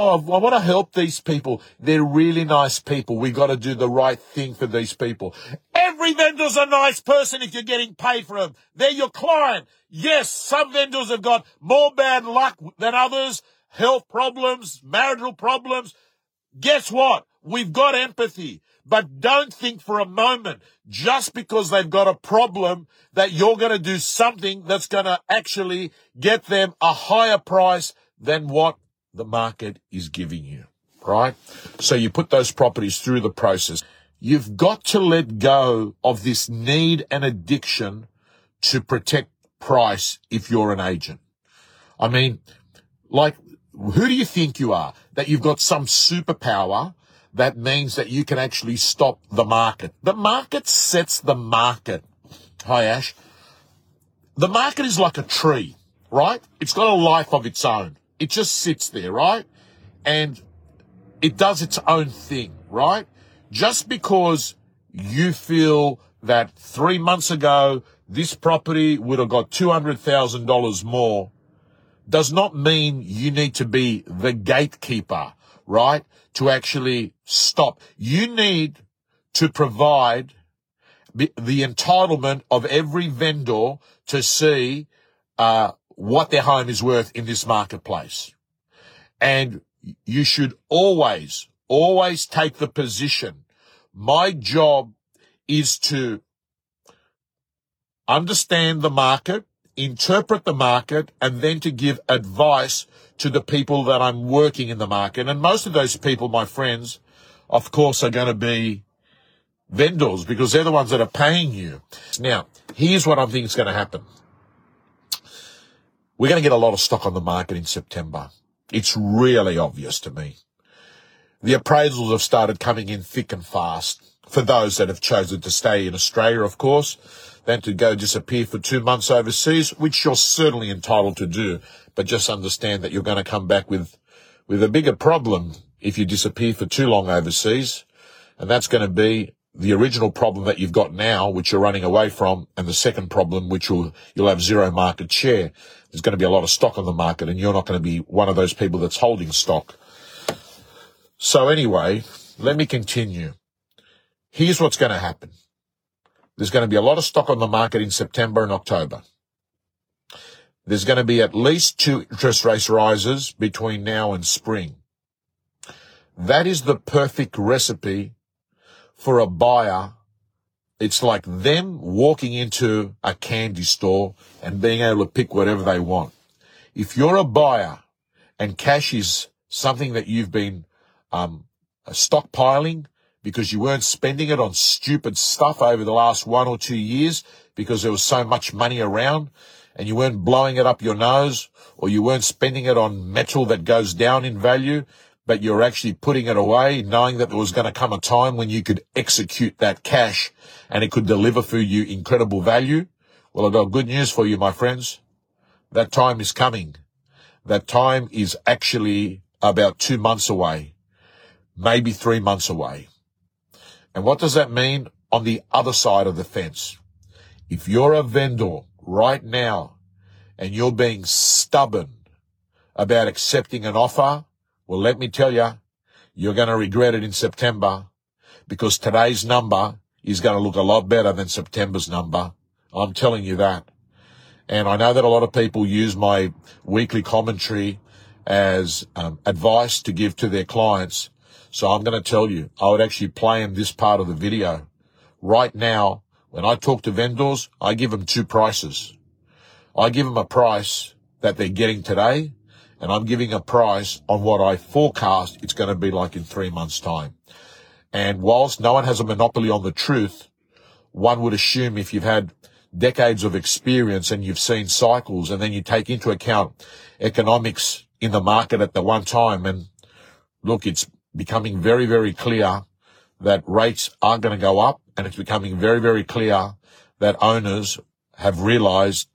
Oh, I want to help these people. They're really nice people. We got to do the right thing for these people. Every vendor's a nice person if you're getting paid for them. They're your client. Yes, some vendors have got more bad luck than others, health problems, marital problems. Guess what? We've got empathy. But don't think for a moment, just because they've got a problem, that you're going to do something that's going to actually get them a higher price than what the market is giving you, right? So you put those properties through the process. You've got to let go of this need and addiction to protect price if you're an agent. I mean, like, who do you think you are? That you've got some superpower that means that you can actually stop the market. The market sets the market. Hi, Ash. The market is like a tree, right? It's got a life of its own. It just sits there, right? And it does its own thing, right? Just because you feel that three months ago, this property would have got $200,000 more does not mean you need to be the gatekeeper, right? To actually stop. You need to provide the entitlement of every vendor to see uh, what their home is worth in this marketplace. And you should always, always take the position. My job is to understand the market, interpret the market, and then to give advice to the people that I'm working in the market. And most of those people, my friends, of course, are going to be vendors because they're the ones that are paying you. Now, here's what I think is going to happen. We're going to get a lot of stock on the market in September. It's really obvious to me. The appraisals have started coming in thick and fast for those that have chosen to stay in Australia, of course, than to go disappear for two months overseas, which you're certainly entitled to do. But just understand that you're going to come back with, with a bigger problem if you disappear for too long overseas. And that's going to be the original problem that you've got now, which you're running away from, and the second problem, which will, you'll have zero market share. There's going to be a lot of stock on the market and you're not going to be one of those people that's holding stock. So anyway, let me continue. Here's what's going to happen. There's going to be a lot of stock on the market in September and October. There's going to be at least two interest rate rises between now and spring. That is the perfect recipe for a buyer, it's like them walking into a candy store and being able to pick whatever they want. If you're a buyer and cash is something that you've been um, stockpiling because you weren't spending it on stupid stuff over the last one or two years because there was so much money around and you weren't blowing it up your nose or you weren't spending it on metal that goes down in value but you're actually putting it away, knowing that there was going to come a time when you could execute that cash and it could deliver for you incredible value. Well, I've got good news for you, my friends. That time is coming. That time is actually about two months away, maybe three months away. And what does that mean on the other side of the fence? If you're a vendor right now and you're being stubborn about accepting an offer well, let me tell you, you're going to regret it in September because today's number is going to look a lot better than September's number. I'm telling you that. And I know that a lot of people use my weekly commentary as um, advice to give to their clients. So I'm going to tell you, I would actually play in this part of the video. Right now, when I talk to vendors, I give them two prices. I give them a price that they're getting today and I'm giving a price on what I forecast it's going to be like in three months time. And whilst no one has a monopoly on the truth, one would assume if you've had decades of experience and you've seen cycles and then you take into account economics in the market at the one time and look, it's becoming very, very clear that rates are going to go up and it's becoming very, very clear that owners have realized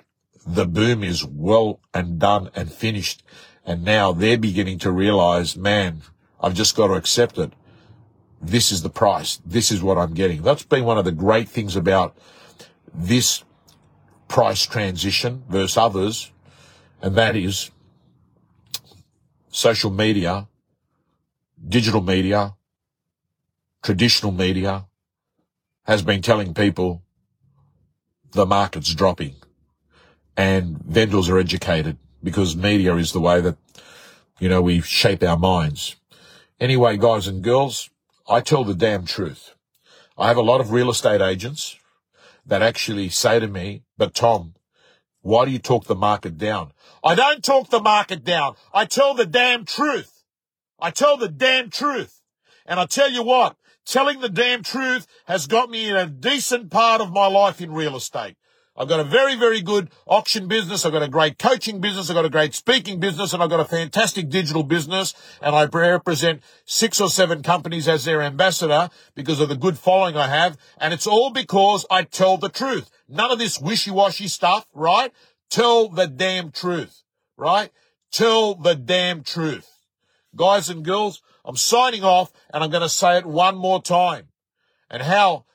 the boom is well and done and finished and now they're beginning to realize, man, I've just got to accept it. This is the price. This is what I'm getting. That's been one of the great things about this price transition versus others. And that is social media digital media, traditional media has been telling people the market's dropping and vendors are educated because media is the way that, you know, we shape our minds. Anyway, guys and girls, I tell the damn truth. I have a lot of real estate agents that actually say to me, but Tom, why do you talk the market down? I don't talk the market down. I tell the damn truth. I tell the damn truth. And I tell you what, telling the damn truth has got me in a decent part of my life in real estate. I've got a very, very good auction business. I've got a great coaching business. I've got a great speaking business and I've got a fantastic digital business. And I represent six or seven companies as their ambassador because of the good following I have. And it's all because I tell the truth. None of this wishy-washy stuff, right? Tell the damn truth, right? Tell the damn truth. Guys and girls, I'm signing off and I'm going to say it one more time. And how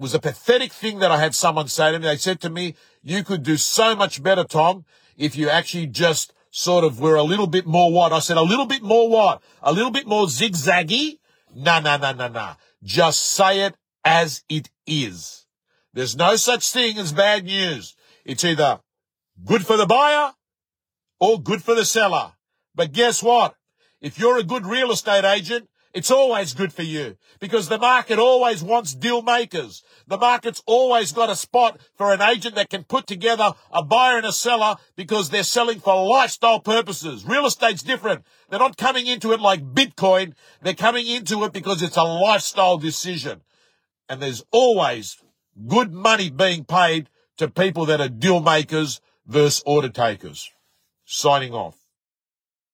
was a pathetic thing that I had someone say to me. They said to me, you could do so much better, Tom, if you actually just sort of were a little bit more what? I said, a little bit more what? A little bit more zigzaggy? No, no, no, no, no. Just say it as it is. There's no such thing as bad news. It's either good for the buyer or good for the seller. But guess what? If you're a good real estate agent, it's always good for you because the market always wants deal makers. The market's always got a spot for an agent that can put together a buyer and a seller because they're selling for lifestyle purposes. Real estate's different. They're not coming into it like Bitcoin. They're coming into it because it's a lifestyle decision. And there's always good money being paid to people that are deal makers versus order takers. Signing off.